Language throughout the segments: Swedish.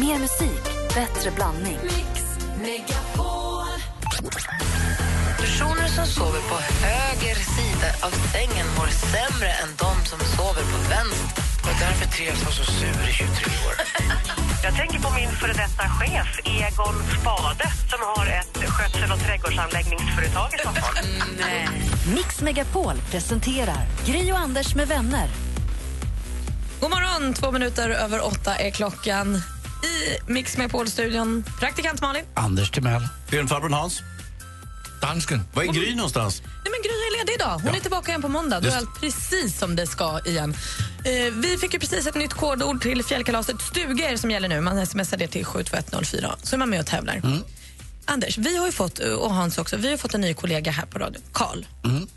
Mer musik, bättre blandning. Personer som sover på höger sida av sängen mår sämre än de som sover på vänster. Och därför trivs jag så sur i 23 år. Jag tänker på min före detta chef, Egon Spade som har ett skötsel och trädgårdsanläggningsföretag i Stockholm. Mix Megapol presenterar Gri och Anders med vänner. God morgon! Två minuter över åtta är klockan i Mix Megapol-studion. Praktikant Malin. Anders Timell. Filmfarbrorn Hans. Dansken. Var är Gry någonstans? Nej, men Gry är ledig idag. Hon är tillbaka igen på måndag. Då är allt precis som det ska igen. Eh, vi fick ju precis ett nytt kodord till fjällkalaset. Stugor som gäller nu. Man smsar det till 72104 så är man med och tävlar. Anders, vi har ju fått, och Hans också, vi har fått en ny kollega här på radion, Karl,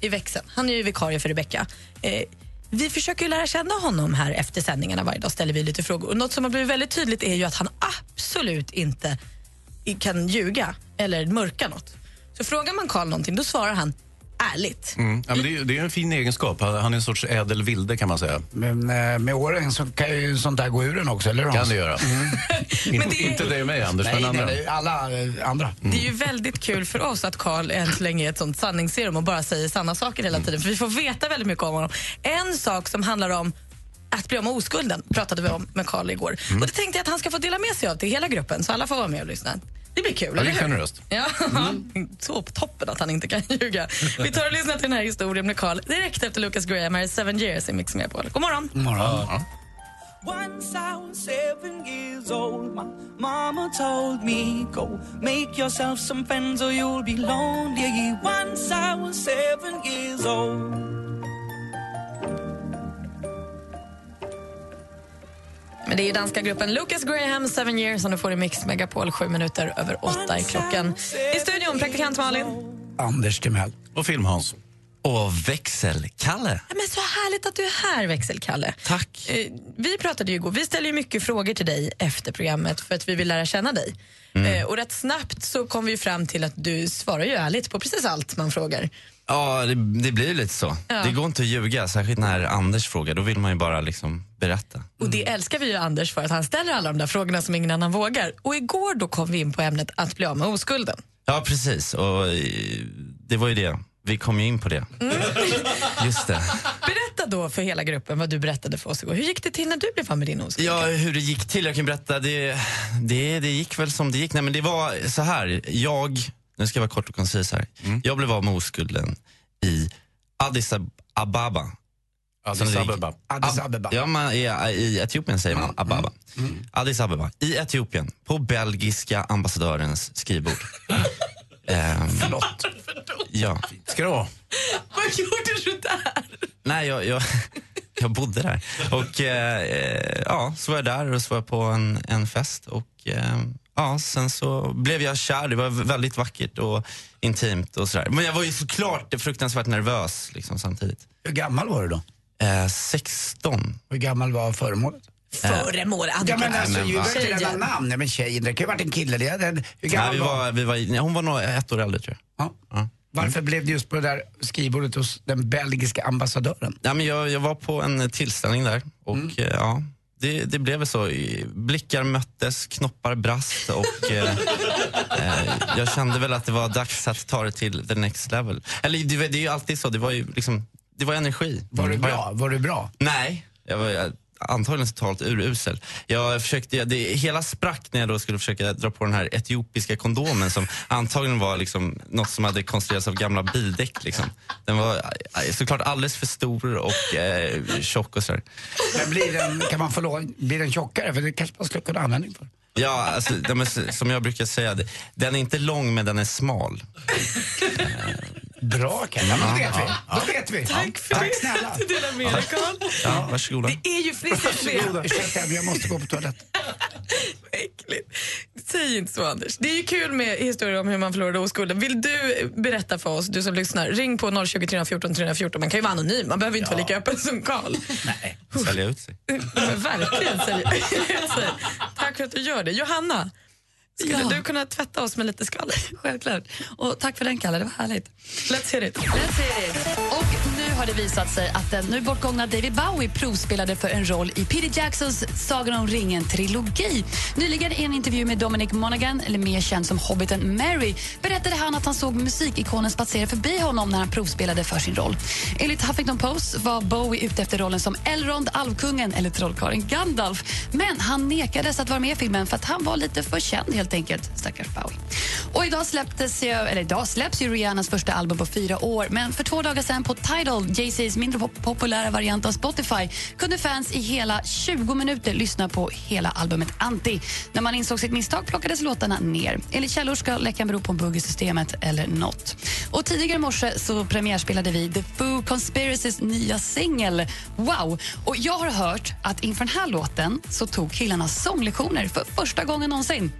i växeln. Han är ju vikarie för Rebecka. Eh, vi försöker ju lära känna honom här efter sändningarna. Varje dag ställer vi lite frågor. Och något som har blivit väldigt tydligt är ju att han absolut inte kan ljuga eller mörka något. Så frågar man Karl någonting, då svarar han ärligt. Mm. Ja, men det, är, det är en fin egenskap. Han är en sorts ädel vilde kan man säga. Men eh, med åren så kan ju sånt där gå ur en också, eller Hans? Kan det göra. In, Men det är- Inte dig och mig, Anders, Nej, men nej, andra. nej, alla eh, andra. Det är ju väldigt kul för oss att Karl än så länge är ett sånt sanningsserum och bara säger sanna saker hela tiden. För vi får veta väldigt mycket om honom. En sak som handlar om att bli av med oskulden pratade vi om med Karl igår. Och det tänkte jag att han ska få dela med sig av till hela gruppen så alla får vara med och lyssna. Det blir kul, Ja, det är generöst. Ja, så på toppen att han inte kan ljuga. Vi tar och lyssnar till den här historien med Karl direkt efter Lucas Graham här i Seven years i Mix Megapol. God morgon! God morgon. Once I was seven years old, my mama told me, Go make yourself some friends or you'll be lonely. Once I was seven years old. Men det är ju danska gruppen Lucas Graham, Seven years, som du får i Mix Megapol, sju minuter över åtta i klockan. I studion, praktikant Malin. Anders Timell. Och Film-Hans. Och växelkalle. Ja, Men så härligt att du är här, växelkalle. Tack. Eh, Vi pratade ju igår, vi ställer ju mycket frågor till dig efter programmet för att vi vill lära känna dig. Eh, Och rätt snabbt så kom vi fram till att du svarar ju ärligt på precis allt man frågar. Ja, det, det blir lite så. Ja. Det går inte att ljuga, särskilt när Anders frågar. Då vill man ju bara liksom berätta. Och det älskar vi ju Anders för att han ställer alla de där frågorna som ingen annan vågar. Och igår då kom vi in på ämnet att bli av med oskulden. Ja, precis. Och eh, det var ju det. Vi kom ju in på det. Just det. Berätta då för hela gruppen vad du berättade för oss igår. Hur gick det till när du blev av med din oskuld? Ja, hur det gick till, jag kan berätta. Det, det, det gick väl som det gick. Nej, men det var så här. Jag, nu ska jag vara kort och koncis här. Jag blev av med oskulden i Addis Ababa. Addis Abeba. Addis Abeba. Ja, man, i, I Etiopien säger man Ababa. Addis Abeba. I Etiopien, på belgiska ambassadörens skrivbord. Ehm, Förlåt. ja. Ska det vara? Vad gjorde du där? Nej, jag, jag, jag bodde där. Och eh, eh, ja, så var jag där och så var jag på en, en fest. Och eh, ja, sen så blev jag kär. Det var väldigt vackert och intimt och sådär. Men jag var ju såklart fruktansvärt nervös liksom, samtidigt. Hur gammal var du då? Eh, 16. Hur gammal var föremålet? Föremål. Ja, men alltså, men ju va? Tjejen. nämna namn. Nej, men tjejen, det kan ju ha varit en kille. Det, den, hur Nej, gammal vi var, var, vi var, nej, hon var nog ett år äldre tror jag. Ja. Ja. Varför blev det just på det där skrivbordet hos den belgiska ambassadören? Ja, men jag, jag var på en tillställning där och eh, ja, det, det blev väl så. Blickar möttes, knoppar brast och eh, eh, jag kände väl att det var dags att ta det till the next level. Eller det, det är ju alltid så, det var ju liksom, det var energi. Var du Mm. bra? Var du bra? Nej, jag var jag, antagligen totalt urusel. Jag försökte, det, hela sprack när jag då skulle försöka dra på den här etiopiska kondomen som antagligen var liksom något som hade konstruerats av gamla bildäck. Liksom. Den var eh, såklart alldeles för stor och eh, tjock och sådär. Men blir den, kan man få lov, blir den tjockare? För det kanske man skulle kunna ha användning för. Ja, alltså, är, som jag brukar säga, den är inte lång men den är smal. Bra Ken, ja, då vet vi. Då vet vi. Tack för Tack det. snälla. Du delar med dig, Carl. Ja, varsågoda. Det är ju friskt med. Ursäkta, jag måste gå på toaletten. Äckligt. Säg inte så, Anders. Det är ju kul med historier om hur man förlorade oskulden. Vill du berätta för oss, du som lyssnar? Ring på 020 314 314. Man kan ju vara anonym, man behöver inte vara lika öppen som Karl. Nej. Sälja ut sig. Verkligen, säger. Tack för att du gör det. Johanna, skulle Ja. du kunna tvätta oss med lite skvaller? Självklart. Och tack för den, Kalle. Det var härligt. Let's hear it. Let's hear it. Har det visat sig att den nu bortgångna David Bowie provspelade för en roll i Peter Jacksons Sagan om ringen-trilogi. Nyligen i en intervju med Dominic Monaghan, eller mer känd som hobbiten Mary, berättade han att han såg musikikonen spatsera förbi honom när han provspelade för sin roll. Enligt Huffington Post var Bowie ute efter rollen som Elrond, Alvkungen eller trollkarlen Gandalf. Men han nekades att vara med i filmen för att han var lite för känd helt enkelt. Stackars Bowie. Och idag, släpptes, ju- eller idag släpps ju Rihannas första album på fyra år men för två dagar sen på Tidal, Jay-Z's mindre pop- populära variant av Spotify kunde fans i hela 20 minuter lyssna på hela albumet Anti. När man insåg sitt misstag plockades låtarna ner. Enligt källor ska läckan bero på en bugg i systemet eller nåt. Och tidigare i morse så premiärspelade vi The Foo Conspiracys nya singel Wow! Och jag har hört att inför den här låten så tog killarna sånglektioner för första gången någonsin.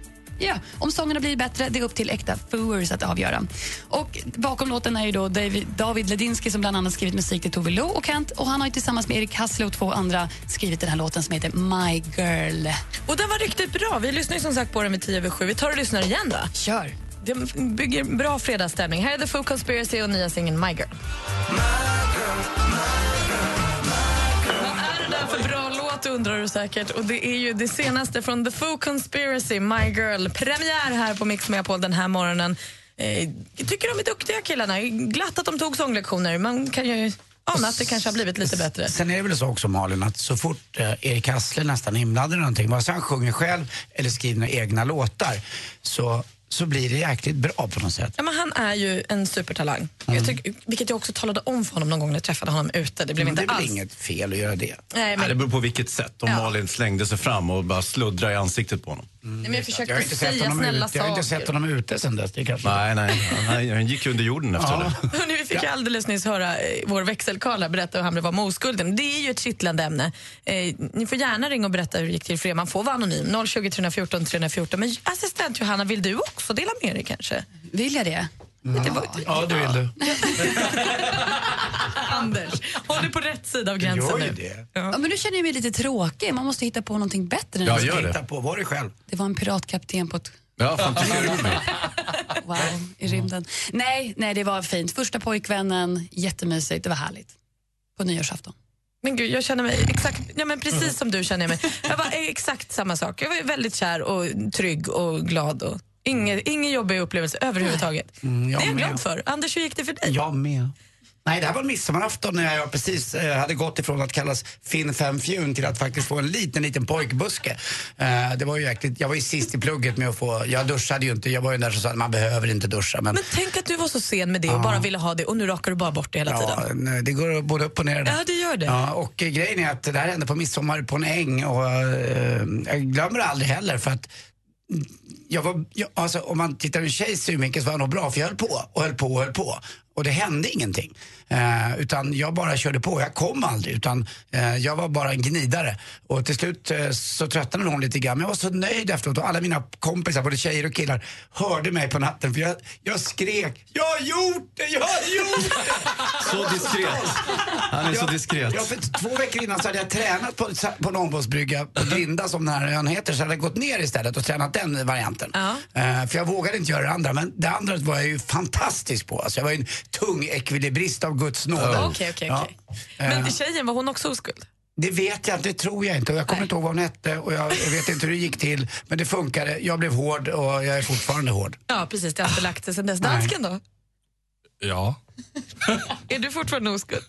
Ja, om sångerna blir bättre, det är upp till äkta fooers att avgöra. Och bakom låten är ju då David, David Ledinski som bland annat skrivit musik till Tove Lo och Kent och han har ju tillsammans med Erik Hassle och två andra skrivit den här låten som heter My Girl. Och den var riktigt bra. Vi lyssnar ju som sagt på den vid 10 över 7. Vi tar och lyssnar igen då. Kör! Det bygger bra fredagsstämning. Här är The Foo Conspiracy och nya singeln My Girl. Vad bra undrar du säkert. Och det är ju det senaste från The Foo Conspiracy, My Girl. Premiär här på Mix Megapol den här morgonen. Eh, tycker de är duktiga killarna. Glatt att de tog sånglektioner. Man kan ju ana att det kanske har blivit lite bättre. Sen är det väl så också Malin att så fort eh, Erik Hassle nästan är inblandad i någonting, vare sig han sjunger själv eller skriver egna låtar, så, så blir det jäkligt bra på något sätt. Ja, men han är ju en supertalang. Jag tycker, vilket jag också talade om för honom någon gång när jag träffade honom ute. Det blev Men det inte är väl alls... inget fel att göra det. Nej, Nej, men, det beror på vilket sätt. Om Ja. Malin slängde sig fram och bara sluddrade i ansiktet på honom. Nej, men jag försökte Jag har inte sett säga honom, snälla ute. Jag har inte sett saker. honom ute sen dess. Det kanske... Nej, nej. Han, han gick ju under jorden efter Ja. det. Hörrni, vi fick ju alldeles nyss höra eh, vår växelkarl berätta hur han blev av med oskulden. Det är ju ett kittlande ämne. Eh, ni får gärna ringa och berätta hur det gick till för er. Man får vara anonym. 020 314 314. Men assistent Johanna, vill du också dela med dig kanske? Vill jag det? Det var, Ja, det vill du. Anders, håll dig på rätt sida av gränsen Gör ju nu. det. Ja, men nu känner jag mig lite tråkig. Man måste hitta på någonting bättre. än Ja, det. gör det. Titta på, var dig själv. det var en piratkapten på ett Ja, fan, tycker wow i rymden. Nej, nej, det var fint. Första pojkvännen, jättemysigt. Det var härligt. På nyårsafton. Men gud, jag känner mig exakt, ja, men precis som du känner jag mig. Jag var exakt samma sak. Jag var väldigt kär och trygg och glad. Och ingen, ingen jobbig upplevelse överhuvudtaget. Mm, jag det är jag med. glad för. Anders, hur gick det för dig? Jag med. Nej, det här var midsommarafton när jag precis eh, hade gått ifrån att kallas Finn fem fjun till att faktiskt få en liten, liten pojkbuske. Eh, det var ju jäkligt, jag var ju sist i plugget med att få, jag duschade ju inte, jag var ju den där som sa att man behöver inte duscha. Men, Men tänk att du var så sen med det och bara ville ha det och nu rakar du bara bort det hela ja, tiden. nej, det går både upp och ner. där. Ja, det gör det. Ja, och eh, grejen är att det här hände på midsommar på en äng och eh, jag glömmer det aldrig heller för att jag var, jag, alltså, om man tittar ur en tjejs synvinkel så var jag nog bra för jag höll på och höll på och höll på. Och det hände ingenting. Eh, utan jag bara körde på. Jag kom aldrig utan eh, jag var bara en gnidare. Och till slut eh, så tröttnade hon lite grann. Men jag var så nöjd efteråt och alla mina kompisar, både tjejer och killar, hörde mig på natten för jag, jag skrek Jag har gjort det! Jag har gjort det! Så diskret. Han är så diskret. Ja, för två veckor innan så hade jag tränat på, på en ångbåtsbrygga på Grinda som den här ön heter. Så hade jag gått ner istället och tränat den varianten. Eh, för jag vågade inte göra det andra. Men det andra var jag ju fantastisk på. Alltså jag var ju en tung ekvilibrist av Guds nåde. Okej, okej, Ja. okej. Men Eh, tjejen, var hon också oskuld? det vet jag inte, det tror jag inte. Jag kommer Nej. inte ihåg vad hon hette och jag, jag vet inte hur det gick till. Men det funkade. Jag blev hård och jag är fortfarande hård. Ja, precis. Det har inte lagt sig sen dess. Dansken då? Ja. Är du fortfarande oskuld?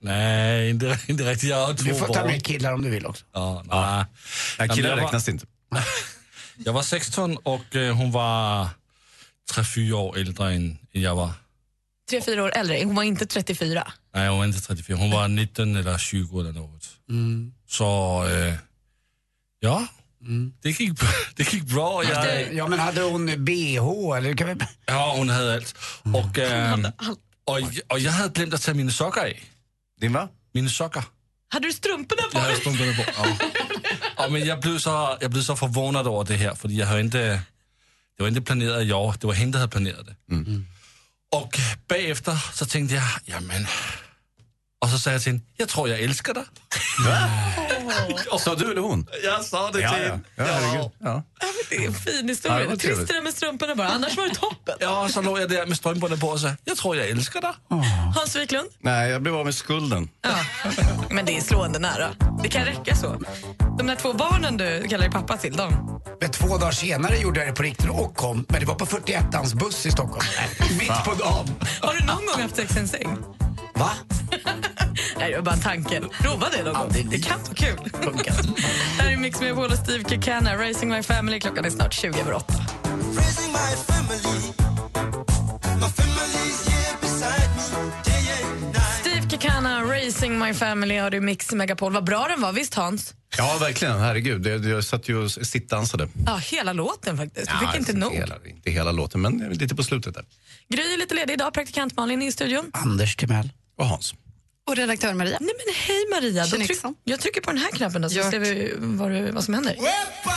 Nej, inte, inte riktigt. Jag har två Du får ta med killar om du vill också. Ja, nej. Nej, killar jag var- räknas inte. Jag var 16 och eh, hon var 3-4 år äldre än jag var. Tre, fyra år äldre. Hon var inte 34. Nej, hon var inte 34. Hon var 19 eller 20 eller något. Så, eh, ja. Det, gick, det gick bra. Jag, Ja men hade hon bh eller? Kan vi... ja, hon hade allt. Och, ehm, och, och jag hade glömt att ta mina sockor i. Din va? Mina sockor. Hade du strumporna på Jag hade dig? strumporna på. Ja. Ja, men jag blev, så, jag blev så förvånad över det här, för jag hade inte, det var inte planerat jag, det var der hade planerat det. Och bagefter så tänkte jag, jamen... Och så sa jag till henne, jag tror jag älskar dig. Sa du eller hon? Jag sa det Ja, till ja. henne. ja, herregud. Ja. Det är en fin Ja, historia. det var det Trist trevligt. det där med strumporna bara. Annars var det toppen. Ja, så låg jag där med strumporna på och sa, jag tror jag älskar dig. Hans Wiklund? Nej, jag blev av med skulden. Men det är slående nära. Det kan räcka så. De där två barnen du kallar dig pappa till, de... Men två dagar senare gjorde jag det på riktigt och kom, men det var på 41ans buss i Stockholm. Mitt på dagen. Har du någon gång haft sex i en säng? Va? Nej, det var bara en tanke. Prova det någon gång. Det kan vara kul. Här är Mix med och Steve Kekana, Racing My Family. Klockan är snart 20 över 8. Raising my family. Kekana, Racing My Family har du Mix Megapol. Vad bra den var, visst Hans? Ja, verkligen. Herregud. Jag, jag satt ju och sittdansade. Ja, hela låten faktiskt. Du fick Ja, inte nog. Hela, inte hela låten, men lite på slutet där. Gry är lite ledig idag, praktikant Malin är i studion. Anders Timell. Och Hans. Och redaktör Maria. Nej men hej Maria, Då tryck, jag trycker på den här knappen då så ser vi vad, det- vad som händer. Epa!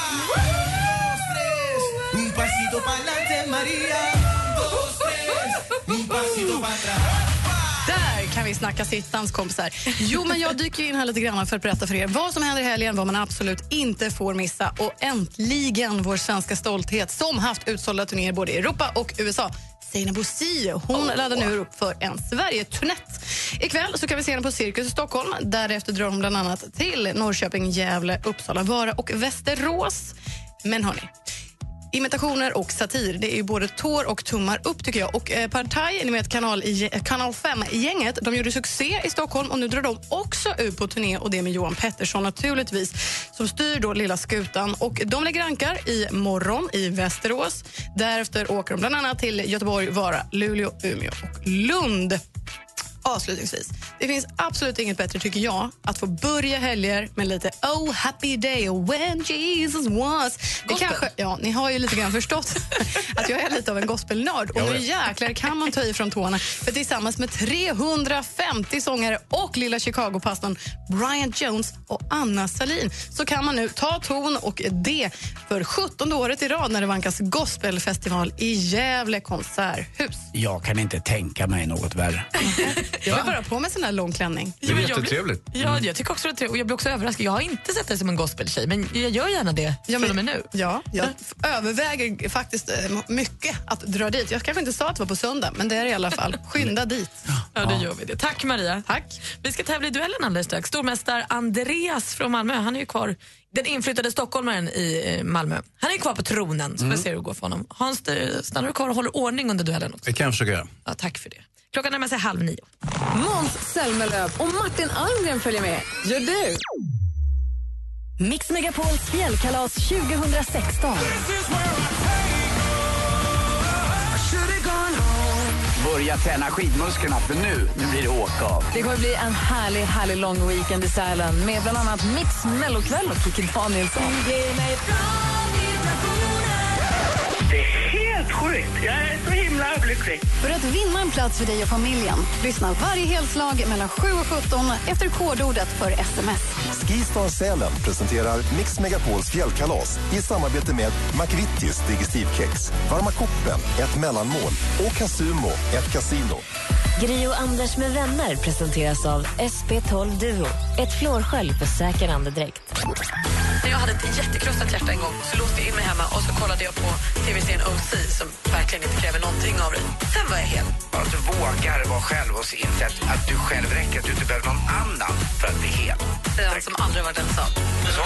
Kan vi snacka sittdanskompisar. Jo, men jag dyker in här lite grann för att berätta för er vad som händer i helgen, vad man absolut inte får missa och äntligen vår svenska stolthet som haft utsålda turnéer både i Europa och USA. Seinabo Sio, hon laddar nu upp för en Sverige-turnett. Ikväll så kan vi se henne på Cirkus i Stockholm. Därefter drar hon bland annat till Norrköping, Gävle, Uppsala, Vara och Västerås. Men hörni, Imitationer och satir, det är ju både tår och tummar upp tycker jag. Och eh, Partaj, ni vet kanal, i, eh, kanal 5-gänget, de gjorde succé i Stockholm och nu drar de också ut på turné och det med Johan Pettersson naturligtvis som styr då Lilla Skutan. Och de lägger ankar i morgon i Västerås. Därefter åker de bland annat till Göteborg, Vara, Luleå, Umeå och Lund. Avslutningsvis, det finns absolut inget bättre tycker jag att få börja helger med lite Oh happy day when Jesus was. Det kanske, ja, ni har ju lite grann förstått att jag är lite av en gospelnörd och nu jäklar kan man ta i från tårna för tillsammans med 350 sångare och lilla Chicago-pastorn Brian Jones och Anna Salin så kan man nu ta ton och det för 17 året i rad när det vankas gospelfestival i Gävle konserthus. Jag kan inte tänka mig något värre. Jag vill bara på med sån här lång klänning. Det är jättetrevligt. Ja, jag tycker också det. Och jag blir också överraskad. Jag har inte sett dig som en gospeltjej, men jag gör gärna det Ja, från och med nu. Ja, jag överväger faktiskt eh, mycket att dra dit. Jag kanske inte sa att det var på söndag, men det är det i alla fall. Skynda dit. Ja, då gör vi det. Tack Maria. Tack. Vi ska tävla i duellen alldeles strax. Stormästare Andreas från Malmö, han är ju kvar. Den inflyttade stockholmaren i eh, Malmö. Han är kvar på tronen, så får vi se hur det går för honom. Hans, du- stannar du kvar och håller ordning under duellen också? Det kan jag försöka göra. Ja, tack för det. Klockan närmar sig halv nio. Måns Zelmerlöw och Martin Almgren följer med. Gör du? Mix Megapols fjällkalas 2016. Börja träna skidmusklerna för nu, nu blir det åka av. Det kommer bli en härlig, härlig lång weekend i Sälen med bland annat Mix Mellokväll och Kikki Danielsson. Det är helt sjukt. Jag är så himla lycklig. För att vinna en plats för dig och familjen, lyssna varje helslag mellan 7 och 17 efter kodordet för sms. Skistar Sälen presenterar Mix Megapols fjällkalas i samarbete med McVittys Digestivkex, Varma koppen, ett mellanmål och Casumo, ett kasino. Gri och Anders med vänner presenteras av SP12 Duo. Ett flårskölj för säker andedräkt. När jag hade ett jättekrossat hjärta en gång så låste jag in mig hemma och så kollade jag på tv-serien OC som verkligen inte kräver någonting av dig. Sen var jag hel. Att du vågar vara själv och inse att, att du själv räcker, att du inte behöver någon annan för att bli hel. Den som aldrig varit ensam. Så,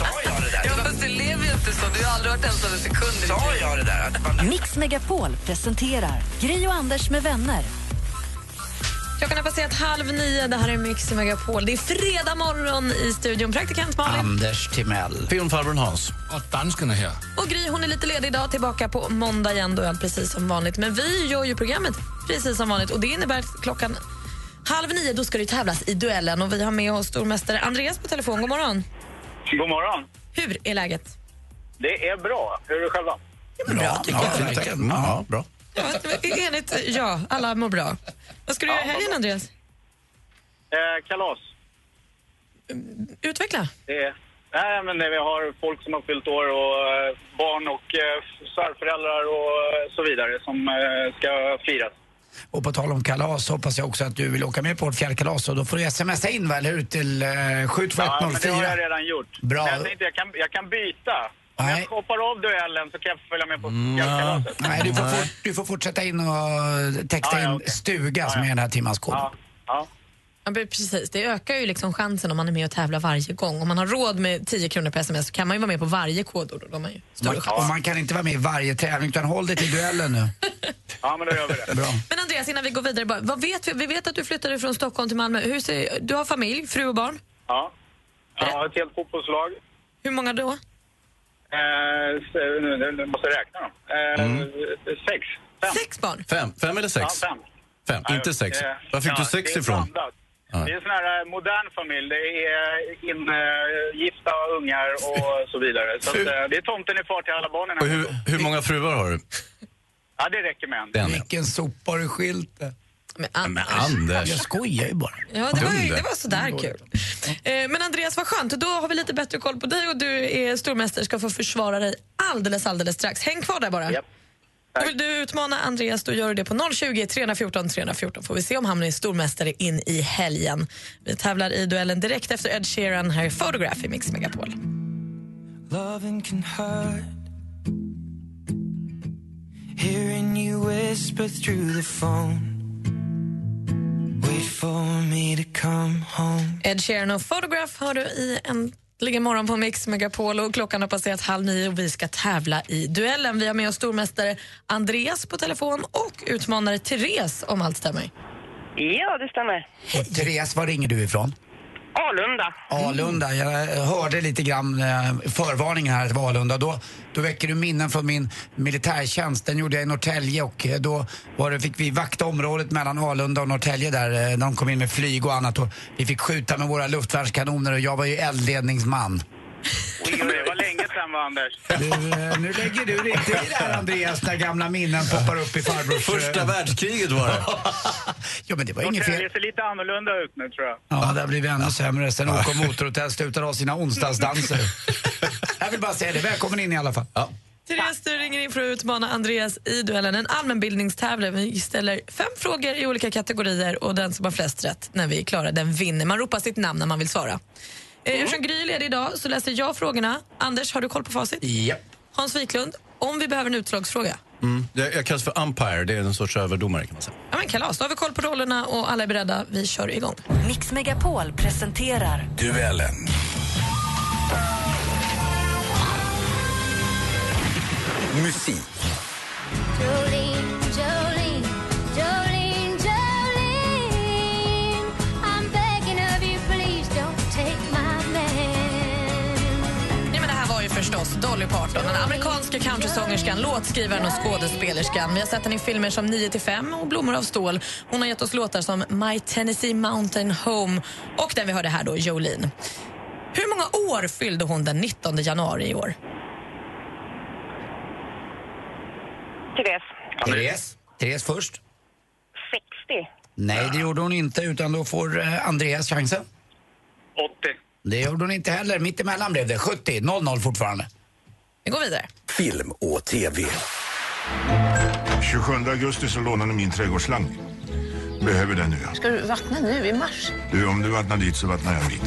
sa jag det där? Ja, fast du lever ju inte så. Du har aldrig varit ensam en sekund Sa jag det där? Att man, Mix Megapol presenterar Gri och Anders med vänner. Klockan är passerat halv nio. Det här är Mix Megapol. Det är fredag morgon i studion. Praktikant Malin. Anders Timell. Filmfarbrorn Hans. Och danskarna här. Och Gry hon är lite ledig idag, tillbaka på måndag igen då är allt precis som vanligt. Men vi gör ju programmet precis som vanligt och det innebär att klockan halv nio då ska det tävlas i duellen och vi har med oss stormästare Andreas på telefon. God morgon. God morgon. Hur är läget? Det är bra. Hur är det själva? Bra tycker Ja, jag. Ja, bra. Ja, enligt ja, alla mår bra. Vad ska du göra i helgen Andreas? Eh, kalas. Utveckla. Det är, nej, men det, vi har folk som har fyllt år och eh, barn och eh, svärföräldrar och eh, så vidare som eh, ska firas. Och på tal om kalas hoppas jag också att du vill åka med på vårt fjällkalas och då får du smsa in väl, eller hur? Till eh, Ja, men det har jag 72104. redan gjort. Bra. Men jag tänkte jag kan, jag kan byta Om jag hoppar av duellen så kan jag följa med på fjällkalaset. Nej, du får, fort, du får fortsätta in och texta Ja, ja, in okej. stuga som är den här timmarskoden. Ja. Ja. Ja, men precis, det ökar ju liksom chansen om man är med och tävlar varje gång. Om man har råd med 10 kronor per sms så kan man ju vara med på varje kodord. och Då har man ju större Man, chans. och man kan inte vara med i varje tävling utan håll dig till duellen nu. ja, men då gör vi det. Bra. Men Andreas, innan vi går vidare, bara, vad vet vi? vi vet att du flyttade från Stockholm till Malmö. Hur ser, du har familj, fru och barn. Ja. Jag har ett helt fotbollslag. Hur många då? Eh, nu, måste jag räkna dem. Eh, Mm. Sex. Fem. Sex barn? Fem, fem eller sex? Ja, fem. Fem, Ja, inte sex. eh, Var fick ja, du sex det är ifrån? Det är en sån här eh, modern familj. Det är ingifta ungar och så vidare. Så att, det är tomten i far till alla barnen. Och hur, hur många fruar har du? Ja, det räcker med en. Den. Vilken sopa har du skilt det? Men, Men Anders. Jag skojar ju bara. Ja, det var, ju- det var sådär kul. Eh, men Andreas, vad skönt. Då har vi lite bättre koll på dig och du är stormästare ska få försvara dig alldeles, alldeles strax. Häng kvar där bara. Japp. Och vill du utmana Andreas, då gör du det på 020 314 314. Får vi se om han är stormästare in i helgen. Vi tävlar i duellen direkt efter Ed Sheeran. Här är Photograph i Mix Megapol. Loving can hurt. Hearing you whisper through the phone. Ed Sheeran och Photograph har du i Äntligen morgon på Mix Megapol och klockan har passerat halv nio och vi ska tävla i duellen. Vi har med oss stormästare Andreas på telefon och utmanare Therese om allt stämmer. Ja, det stämmer. Och Therese, var ringer du ifrån? Alunda. Alunda. Jag hörde lite grann eh, förvarningen här att det var Alunda. Då, då väcker du minnen från min militärtjänst. Den gjorde jag i Norrtälje och eh, då var det, fick vi vakta området mellan Alunda och Norrtälje där eh, de kom in med flyg och annat. Och vi fick skjuta med våra luftvärnskanoner och jag var ju eldledningsman. Det va, Anders? Du, eh, nu lägger du dig inte i där Andreas när gamla minnen poppar upp i farbrors... eh, Första världskriget var det. Ja men det var inget fel. Det ser lite annorlunda ut nu, tror jag. Ja, det har blivit ännu sämre sen OK Motorhotell slutar ha sina onsdagsdanser. Jag vill bara säga det. Välkommen in i alla fall. Ja. Therese, du ringer in för att utmana Andreas i duellen. En allmänbildningstävling. Vi ställer fem frågor i olika kategorier och den som har flest rätt när vi är klara, den vinner. Man ropar sitt namn när man vill svara. Eh, Eftersom Gry är ledig idag så läser jag frågorna. Anders, har du koll på facit? Japp. Hans Wiklund, om vi behöver en utslagsfråga. Mm. Jag, jag kallas för umpire, det är en sorts överdomare kan man säga. Ja, men kalas, då har vi koll på rollerna och alla är beredda. Vi kör igång. Mix Megapol presenterar Duellen. Musik. Förstås Dolly Parton, den amerikanska countrysångerskan, låtskrivaren och skådespelerskan. Vi har sett henne i filmer som 9 till 5 och Blommor av stål. Hon har gett oss låtar som My Tennessee Mountain Home och den vi hörde här då, Jolene. Hur många år fyllde hon den 19 januari i år? Therese. Therese. Therese först. 60. Nej, det gjorde hon inte, utan då får eh, Andreas chansen. 80. Det gjorde hon inte heller. Mitt emellan blev det. 70. 0-0 fortfarande. Vi går vidare. Film och TV. 27 augusti så lånade min trädgårdsslang. Behöver den nu. Ska du vattna nu i mars? Du, om du vattnar dit så vattnar jag dit.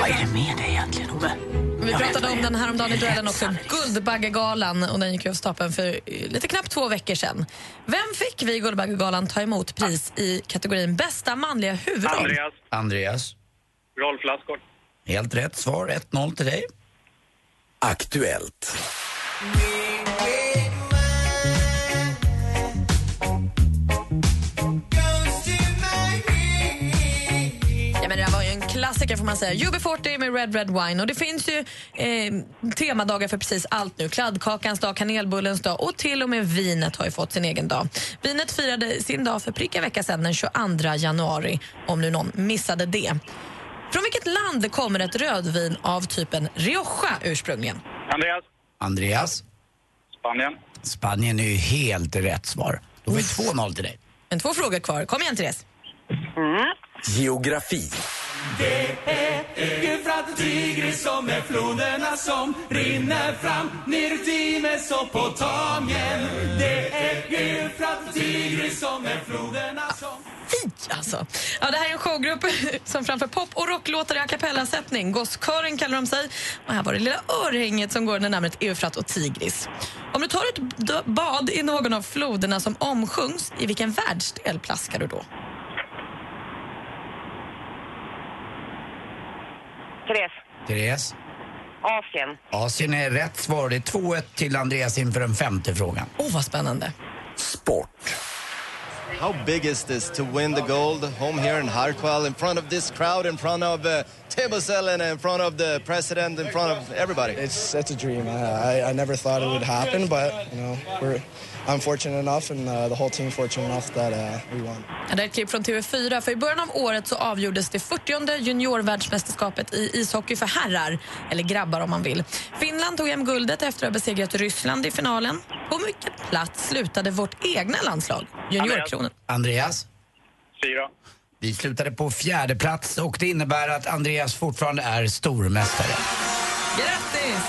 Vad är det med dig egentligen, Ove? Vi pratade om den här om dagen i duellen också, Guldbaggegalan. Och den gick ju av stapeln för lite knappt två veckor sedan. Vem fick vi i Guldbaggegalan ta emot pris i kategorin bästa manliga huvudroll? Andreas. Andreas. Rolf Lassgård. Helt rätt svar. 1-0 till dig. Aktuellt. Klassiker får man säga. UB40 med Red Red Wine. Och det finns ju eh, temadagar för precis allt nu. Kladdkakans dag, kanelbullens dag och till och med vinet har ju fått sin egen dag. Vinet firade sin dag för prick en vecka sedan, den 22 januari, om nu någon missade det. Från vilket land kommer ett rödvin av typen Rioja ursprungligen? Andreas. Andreas. Spanien. Spanien är ju helt rätt svar. Då får vi 2-0 till dig. En två frågor kvar. Kom igen, Therese. Geografi. Det är Eufrat och Tigris som är floderna som rinner fram ner ur i Mesopotamien. Det är Eufrat och Tigris som är floderna som Fy alltså. Ja, det här är en showgrupp som framför pop och rocklåtar i a cappella-sättning. Gosskören kallar de sig. Och här var det lilla örhänget som går under namnet Eufrat och Tigris. Om du tar ett bad i någon av floderna som omsjungs, i vilken världsdel plaskar du då? Therese. Therese? Asien. Asien är rätt svar. Det är 2-1 till Andreas inför den femte frågan. Åh, oh, vad spännande. Sport. How big is this to win the gold home here in Hartwell in front of this crowd, in front of uh, Teboselen, in front of the president, in front of everybody? It's it's a dream. I, I, I never thought it would happen, but you know we're I'm fortunate enough, and uh, the whole team fortunate enough that uh, we won. Det är ett klipp från TV4. För I början av året så avgjordes det 40 juniorvärldsmästerskapet i ishockey för herrar, eller grabbar om man vill. Finland tog hem guldet efter att ha besegrat Ryssland i finalen. På vilken plats slutade vårt egna landslag, juniorkronen? Andreas? Fyra. Vi slutade på fjärde plats och det innebär att Andreas fortfarande är stormästare. Grattis!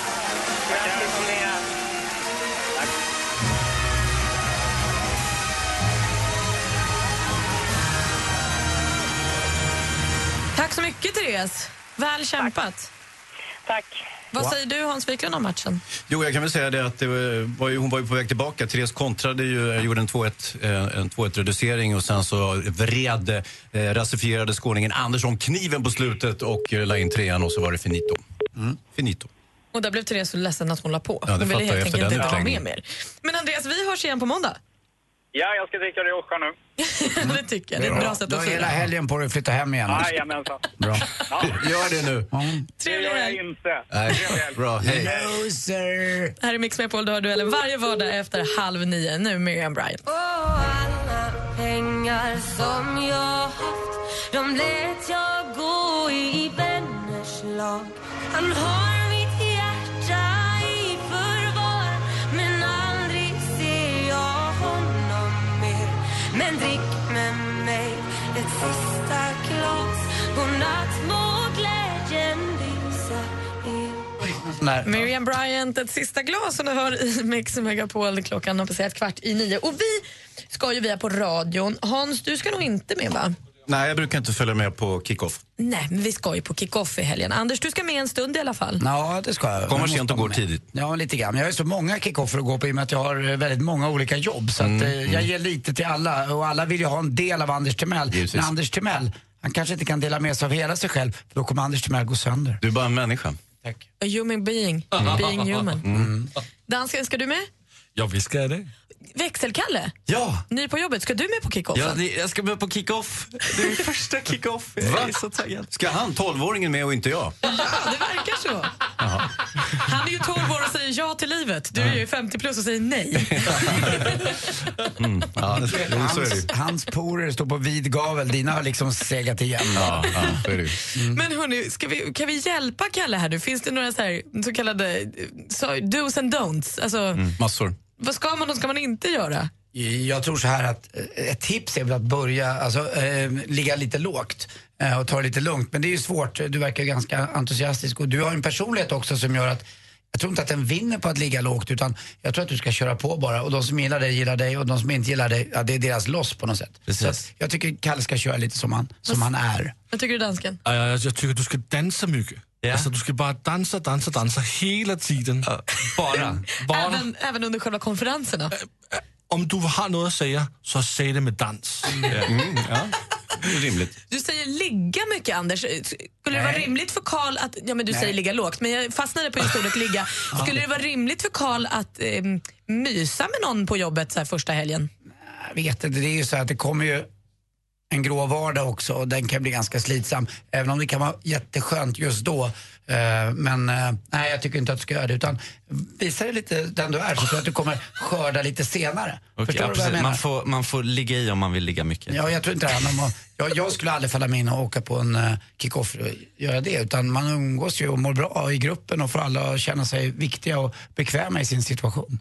Tack så mycket, Therese. Väl kämpat. Tack. Vad säger du, Hans Wiklund, om matchen? Jo, jag kan väl säga det att det var ju, hon var ju på väg tillbaka. Therese kontrade ju, gjorde en 2-1 eh, en 2-1 reducering och sen så vred eh, rasifierade skåningen Andersson kniven på slutet och eh, la in trean och så var det finito. Finito. Och där blev Therese så ledsen att hon la på. Ja, det hon ville helt enkelt inte vara med mer. Men Andreas, vi hörs igen på måndag. Ja, jag ska dricka Rioja nu. det tycker jag. Det är ett bra sätt Du att har hela fira. helgen på dig att flytta hem igen. Jajamensan. Bra. Gör det nu. Det gör jag inte. Nej, bra, hej. No, sir. Här är Mix Megapol, du har duellen varje vardag efter halv nio. Nu Miriam Bryant. alla pengar som jag haft De lät jag gå i vänners lag Han har ett sista glas Godnatt må glädjen lysa er Miriam Bryant, ett sista glas som du hör i Mix Megapol. Klockan har passerat kvart i nio. Och vi ska ju via på radion. Hans, du ska nog inte med va? Nej, jag brukar inte följa med på kickoff. Nej, men vi ska ju på kick-off i helgen. Anders, du ska med en stund i alla fall. Ja, det ska jag. Kommer sent och går tidigt. Ja, lite grann. Jag har ju så många kickoffer att gå på i och med att jag har eh, väldigt många olika jobb. Så att, eh, jag ger lite till alla och alla vill ju ha en del av Anders Timell. Men Anders Timell, han kanske inte kan dela med sig av hela sig själv för då kommer Anders Timell gå sönder. Du är bara en människa. A human being. Being human. Mm. Dansken, ska du med? Ja, visst ska jag det. Växelkalle, Ja! ny på jobbet. Ska du med på kickoffen? Ja, det, jag ska med på kick-off. Det är min första kick-off. Jag Va? är så taggad. Ska han, 12-åringen, med och inte jag? Ja, det verkar så. Han är ju 12 år och säger ja till livet. Du är ju 50 plus och säger nej. Mm. Ja, det, det. Hans, hans porer står på vid gavel, dina har liksom segat igen. Ja, ja, så är det ju. Men hörni, ska vi, kan vi hjälpa Kalle här nu? Finns det några så, här, så kallade så, dos and don'ts? Alltså, Mm, massor. Vad ska man och vad ska man inte göra? Jag tror så här att eh, ett tips är väl att börja, alltså eh, ligga lite lågt eh, och ta det lite lugnt. Men det är ju svårt, du verkar ganska entusiastisk och du har en personlighet också som gör att jag tror inte att den vinner på att ligga lågt utan jag tror att du ska köra på bara och de som gillar dig gillar dig och de som inte gillar dig, ja, det är deras loss på något sätt. Så att jag tycker Kalle ska köra lite som han, som han är. Vad tycker du dansken? Ja, Jag, jag tycker du ska dansa mycket. Alltså, du ska bara dansa, dansa, dansa hela tiden. Bara? Även, även under själva konferenserna? Om du har något att säga, så säg det med dans. Mm, ja. Det är rimligt. Du säger ligga mycket, Anders. Skulle det vara Nej. rimligt för Karl att... Ja, men du Nej. säger ligga lågt, men jag fastnade på just ordet ligga. Skulle det vara rimligt för Karl att eh, mysa med någon på jobbet så här första helgen? Jag vet inte, det är ju så att det kommer ju en grå vardag också och den kan bli ganska slitsam. Även om det kan vara jätteskönt just då. Eh, Men eh, nej, jag tycker inte att du ska göra det. Utan visa dig lite den du är så tror jag att du kommer skörda lite senare. Okej, Förstår ja, du vad jag menar? man, får, man får ligga i om man vill ligga mycket. Ja, jag tror inte det handlar om att, jag, jag skulle aldrig falla mig in och åka på en uh, kick-off och göra det. Utan man umgås ju och mår bra i gruppen och får alla känna sig viktiga och bekväma i sin situation.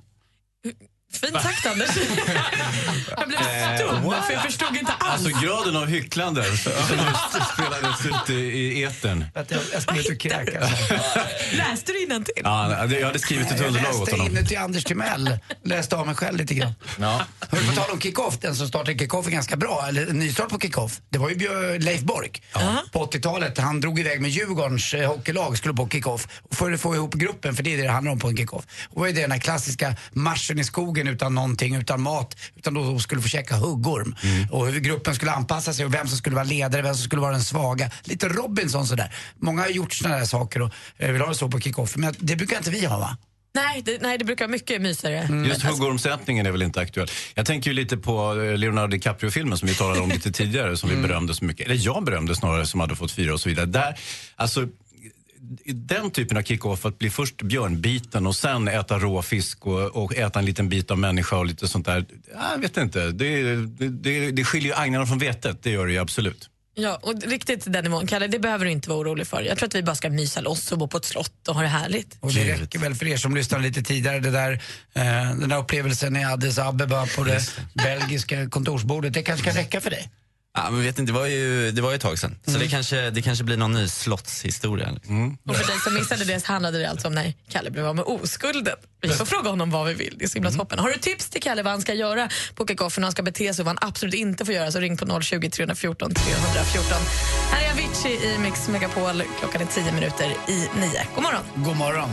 Fint sagt, Anders. jag blev stum, för jag förstod inte alls. Alltså graden av hycklande som spelades ut i, i etern. Att jag, jag skulle ut och kräkas. Läste du innantill? Ja, jag hade skrivit ett Jag underlag åt läste honom. inuti Anders Timell. Läste av mig själv lite grann. Ja. Hörru, på tal om kick-off, den som startade kick-off är ganska bra, eller en nystart på kick-off. Det var ju Leif Bork på 80-talet. Han drog iväg med Djurgårdens eh, hockeylag, skulle på kick-off. Och För att få ihop gruppen, för det är det det handlar om på en kick-off. Och var ju det den här klassiska marschen i skogen utan någonting, utan mat, utan då skulle få käka huggorm. Och hur gruppen skulle anpassa sig och vem som skulle vara ledare, vem som skulle vara den svaga. Lite Robinson sådär. Många har gjort sådana där saker och eh, vill ha det så på kick-off. Men det brukar inte vi ha va? Nej det, nej, det brukar vara mycket mysigare. Mm. Just Alltså, huggormsättningen är väl inte aktuell. Jag tänker ju lite på eh, Leonardo DiCaprio-filmen som vi talade om lite tidigare, som vi berömde så mycket. Eller jag berömde snarare, som hade fått fyra och så vidare. Där, alltså, den typen av kick-off, att bli först björnbiten och sen äta rå fisk och, och äta en liten bit av människa och lite sånt där. Jag vet inte. Det, det, det, det skiljer ju agnarna från vetet, det gör det ju absolut. Ja, och riktigt den nivån, Kalle, det behöver du inte vara orolig för. Jag tror att vi bara ska mysa loss och bo på ett slott och ha det härligt. Och det räcker väl för er som lyssnade lite tidigare, det där, eh, den där upplevelsen i Addis Abeba på det belgiska kontorsbordet. Det kanske kan räcka för dig? Ja, men vet inte, det var ju, det var ju ett tag sedan. Så det, kanske, det kanske blir någon ny slottshistoria. Liksom. Och för dig som missade det så handlade det alltså om när Kalle blev av med oskulden. Vi får fråga honom vad vi vill. Det är så himla toppen. Har du tips till Kalle vad han ska göra på kickoffen, hur han ska bete sig och vad han absolut inte får göra så ring på 020 314 314. Här är Avicii i Mix Megapol. Klockan är 10 minuter i nio. God morgon. God morgon.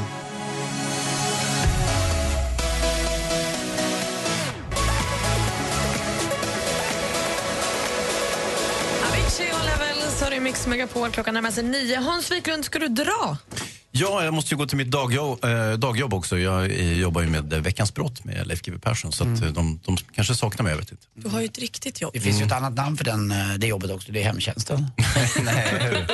I Mix Megapol. Klockan närmar sig nio. Hans Wiklund, ska du dra? Ja, jag måste ju gå till mitt dagjobb, eh, dagjobb också. Jag jobbar ju med eh, Veckans brott med Leif GW Persson. Så att, eh, de, de kanske saknar mig, jag vet inte. Du har ju ett riktigt jobb. Det finns ju ett annat namn för den, eh, det jobbet också, det är hemtjänsten. Nej,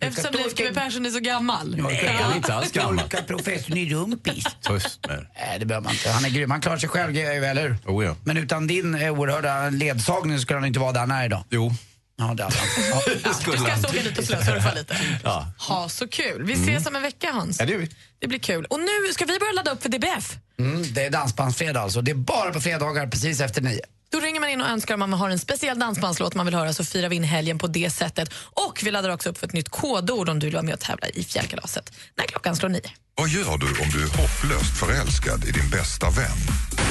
eftersom Leif GW Persson är så gammal. Han är inte alls gammal. Tolka professorn i rumpis. Tyst med Nej, det behöver man inte. Han är grym. Han klarar sig själv, eller hur? Oh, ja. Men utan din eh, oerhörda ledsagning skulle han inte vara där han är idag. Jo. Ja, det hade han. Ja. Du ska åka dit och slösurfa lite. Ja. Ha så kul. Vi ses om en vecka Hans. Ja, det vi. Det blir kul. Och nu ska vi börja ladda upp för DBF. Mm, det är dansbandsfredag alltså. Det är bara på fredagar precis efter nio. Då ringer man in och önskar om man har en speciell dansbandslåt man vill höra så firar vi in helgen på det sättet. Och vi laddar också upp för ett nytt kodord om du vill vara med och tävla i fjällkalaset när klockan slår nio. Vad gör du om du är hopplöst förälskad i din bästa vän?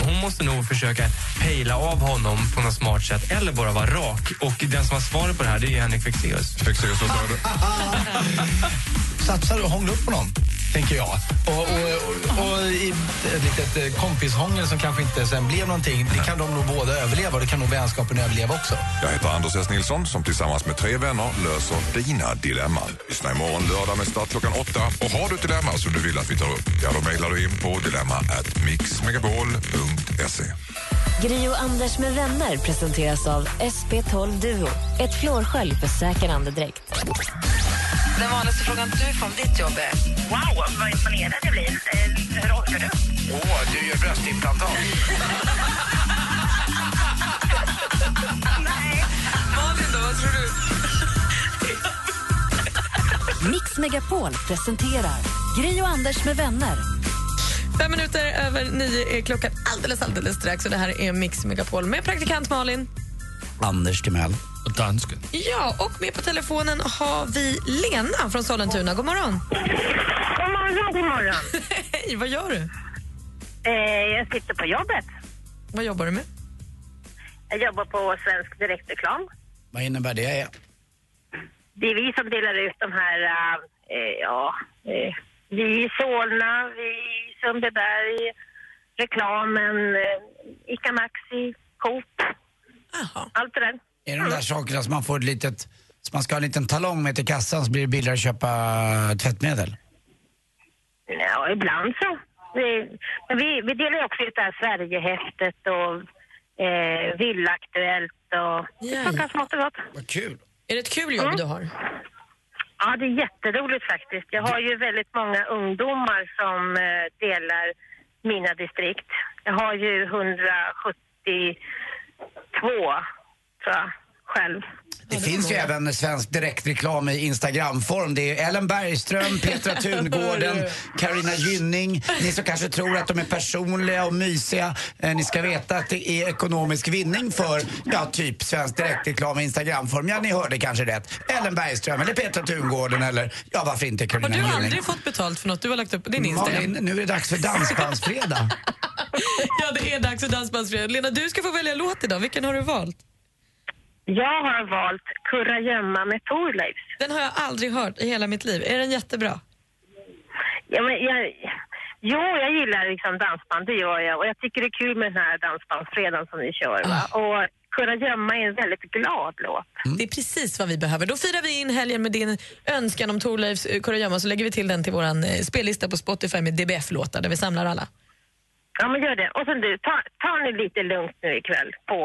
Hon måste nog försöka pejla av honom på något smart sätt eller bara vara rak. Och den som har svaret på det här det är Henrik Fexeus. Fexeus, vad sa du? satsar och hångla upp på någon, tänker jag. Och, och, och, och i ett litet eh, kompishångel som kanske inte sen blev någonting, det kan de nog båda överleva och det kan nog vänskapen överleva också. Jag heter Anders S. Nilsson som tillsammans med tre vänner löser dina dilemman. Lyssna imorgon lördag med start klockan åtta. Och har du ett dilemma som du vill att vi tar upp, ja då mejlar du in på dilemma at mixmegapol.se. Gri och Anders med vänner presenteras av SP12 Duo. Ett flårskölj för säker andedräkt. Den vanligaste frågan du får om ditt jobb är? Wow, vad imponerad jag blir. Eh, hur orkar du? Åh, du gör bröstimplantat. Malin då, vad tror du? Mix Megapol presenterar Gri och Anders med vänner. Fem minuter över nio är klockan alldeles, alldeles strax. Och det här är Mix Megapol med praktikant Malin. Anders Timell. Och dansken. Ja, och med på telefonen har vi Lena från Sollentuna. God morgon. God morgon, god morgon. Hej, vad gör du? Eh, jag sitter på jobbet. Vad jobbar du med? Jag jobbar på Svensk Direktreklam. Vad innebär det? Det är vi som delar ut de här, eh, ja, eh, vi i Solna, vi i Sundbyberg, reklamen, eh, Ica Maxi, Coop, allt det där. Är det de där sakerna som man får ett litet, som man ska ha en liten talong med till kassan så blir det billigare att köpa tvättmedel? Ja, ibland så. Vi, men vi, vi delar ju också ut det här Sverigehäftet och eh, Villaaktuellt och Ja, sånt där smått och gott. Vad kul. Är det ett kul jobb du har? Ja, det är jätteroligt faktiskt. Jag har ju väldigt många ungdomar som eh, delar mina distrikt. Jag har ju två, tror jag, själv. Det det finns ju även svensk direktreklam i Instagramform. Det är Ellen Bergström, Petra Tungården, Carina Gynning. Ni som kanske tror att de är personliga och mysiga. Eh, ni ska veta att det är ekonomisk vinning för, ja, typ svensk direktreklam i Instagramform. Ja, ni hörde kanske rätt. Ellen Bergström eller Petra Tungården eller, ja, varför inte Har Carina du Gynning. aldrig fått betalt för något du har lagt upp på din Instagram? Malin, nu är det dags för Dansbandsfredag. ja, det är dags för Dansbandsfredag. Lena, du ska få välja låt idag. Vilken har du valt? Jag har valt Kurragömma med Thorleifs. Den har jag aldrig hört i hela mitt liv. Är den jättebra? Ja, men jag, jo, jag gillar liksom dansband, det gör jag. Och jag tycker det är kul med den här dansbandsfredagen som ni kör. Va? Och Kurragömma är en väldigt glad låt. Det är precis vad vi behöver. Då firar vi in helgen med din önskan om Thorleifs eh, Kurragömma så lägger vi till den till vår eh, spellista på Spotify med DBF-låtar där vi samlar alla. Ja, men gör det. Och sen du, ta, ta nu lite lugnt nu ikväll på,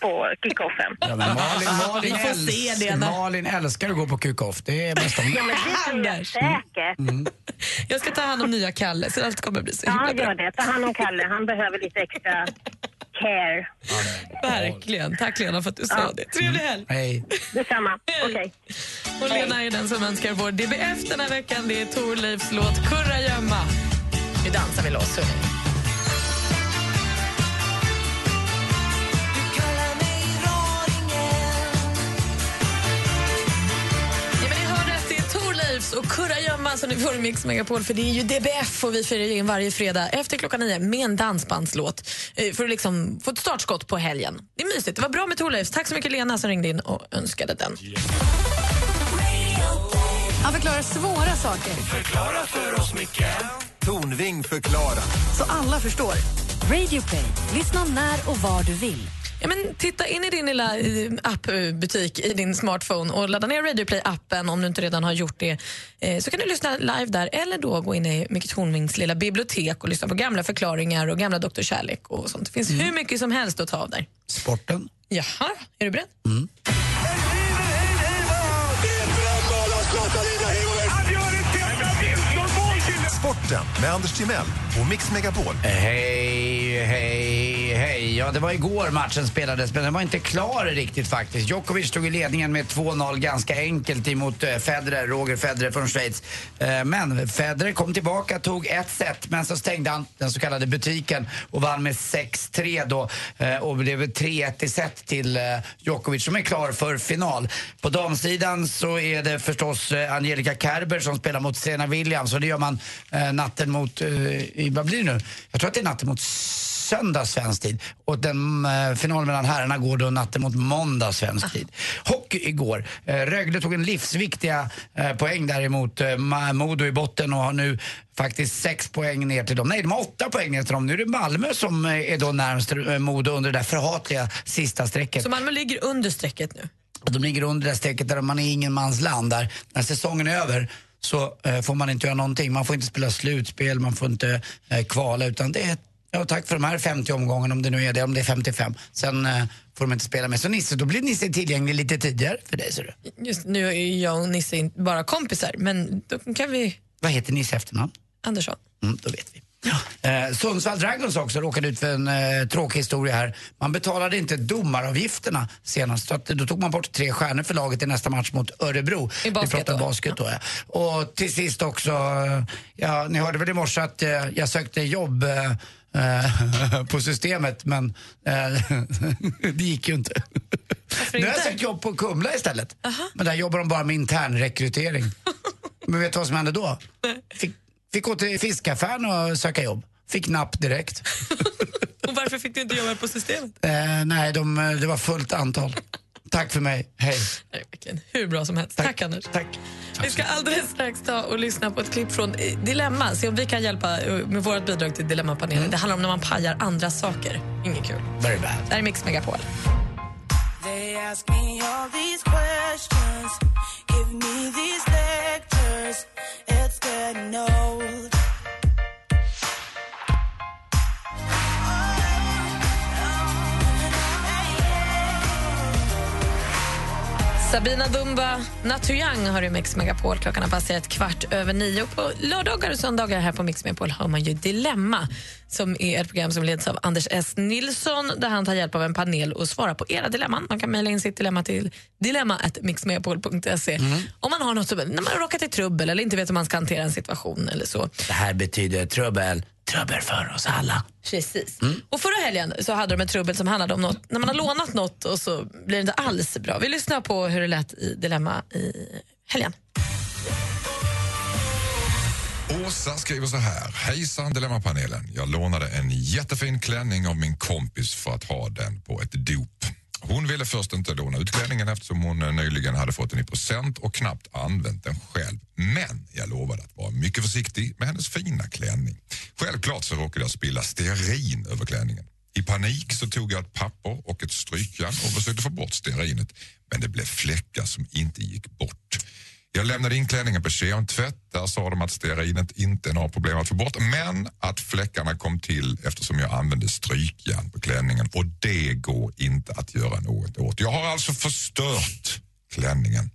på kickoffen. Ja, men Malin, Malin, Vi får se det, då. Malin älskar att gå på kuk-off. Det är bäst om Ja, men det tror jag säkert. Mm. Jag ska ta hand om nya Kalle så allt kommer bli så Ja, himla bra. gör det. Ta hand om Kalle. Han behöver lite extra care. Verkligen. Tack Lena för att du sa det. Trevlig helg. Hej. Detsamma. Okej. Och Lena är den som önskar vår DBF den här veckan. Det är Thorleifs låt Kurragömma. Nu dansar vi loss. hörni. Thorleifs och Kurragömma som ni får i Mix Megapol för det är ju DBF och vi firar in varje fredag efter klockan nio med en dansbandslåt eh, för att liksom få ett startskott på helgen. Det är mysigt. Det var bra med Thorleifs. Tack så mycket Lena som ringde in och önskade den. Han förklarar svåra saker Förklara för oss, Micke Tornving förklarar. Så alla förstår. Radio Play. Lyssna när och var du vill. Ja, men titta in i din lilla eh, appbutik i din smartphone och ladda ner Radio Play-appen om du inte redan har gjort det. Eh, Så kan du lyssna live där eller då gå in i Micke Tornvings lilla bibliotek och lyssna på gamla förklaringar och gamla Dr. Kärlek och sånt. Det finns hur mycket som helst att ta av där. Sporten. Jaha, är du beredd? Sporten med Anders Timell på Mix Megapol. Hej, hej, hej. Ja, det var igår matchen spelades, men den var inte klar riktigt faktiskt. Djokovic stod i ledningen med 2-0 ganska enkelt emot eh, Federer, Roger Federer från Schweiz. Eh, men Federer kom tillbaka, tog ett set, men så stängde han den så kallade butiken och vann med 6-3 då. Eh, och blev 3-1 i set till Djokovic som är klar för final. På damsidan så är det förstås Angelica Kerber som spelar mot Serena Williams och det gör man natten mot, i- vad blir det nu? Jag tror att det är natten mot söndag svensk tid. Och den eh, finalen mellan herrarna går då natten mot måndag svensk tid. Hockey igår. Eh, Rögle tog en livsviktiga eh, poäng däremot eh, Modo i botten och har nu faktiskt sex poäng ner till dem. Nej, de har åtta poäng ner till dem. Nu är det Malmö som eh, är då närmast eh, Modo under det där förhatliga sista strecket. Så Malmö ligger under strecket nu? De ligger under det där strecket där man är ingen mans land. Där när säsongen är över så eh, får man inte göra någonting. Man får inte spela slutspel, man får inte eh, kvala utan det är Ja, tack för de här 50 omgångarna om det nu är det, om det är 55. Sen eh, får de inte spela med. Så Nisse, då blir Nisse tillgänglig lite tidigare för dig ser du. Just nu är jag och Nisse bara kompisar, men då kan vi... Vad heter Nisse efternamn? Andersson. Mm, då vet vi. Eh, Sundsvall Dragons också råkade ut för en eh, tråkig historia här. Man betalade inte domaravgifterna senast. Så att, då tog man bort tre stjärnor för laget i nästa match mot Örebro. I basket Vi pratar då? basket då, ja. Och till sist också, eh, ja, ni hörde väl i morse att eh, jag sökte jobb eh, eh, på systemet men det gick ju inte. Nu har jag sökt jobb på Kumla istället. Men där jobbar de bara med intern rekrytering. Men vet du vad som hände då? Fick, fick gå till fiskaffären och söka jobb. Fick napp direkt. Och varför fick du inte jobba på systemet? Eh, nej, de, det var fullt antal. Tack för mig. Hej. Hur bra som helst. Tack, Anders. Tack. Vi ska alldeles strax ta och lyssna på ett klipp från eh, Dilemma. Se om vi kan hjälpa eh, med vårt bidrag till Dilemmapanelen. Det handlar om när man pajar andra saker. Inget kul. Very bad. Det här är Mix Megapol. They ask me all these questions, give me these lectures. It's getting old. Sabina Dumba, Natuyang har du Mix Megapol. Klockan har passerat kvart över nio. Och På lördagar och söndagar här på Mix Megapol har man ju Dilemma som är ett program som leds av Anders S. Nilsson där han tar hjälp av en panel och svarar på era dilemman. Man kan mejla in sitt dilemma till dilemma.mixmegapol.se om man har något som, när man har råkat i trubbel eller inte vet hur man ska hantera en situation eller så. Det här betyder trubbel. Trubbel för oss alla. Precis. Och förra helgen så hade de ett trubbel som handlade om något, när man har lånat något och så blir det inte alls bra. Vi lyssnar på hur det lät i Dilemma i helgen. Åsa skriver så här. Hejsan Dilemmapanelen. Jag lånade en jättefin klänning av min kompis för att ha den på ett dop. Hon ville först inte låna ut klänningen eftersom hon eh, nyligen hade fått den i present och knappt använt den själv. Men jag lovade att vara mycket försiktig med hennes fina klänning. Självklart så råkade jag spilla stearin över klänningen. I panik så tog jag ett papper och ett strykjärn och försökte få bort stearinet. Men det blev fläckar som inte gick bort. Jag lämnade in klänningen på kemtvätt. Där sa de att stearinet inte är några problem att få bort men att fläckarna kom till eftersom jag använde strykjärn på klänningen och det går inte att göra något åt. Jag har alltså förstört klänningen.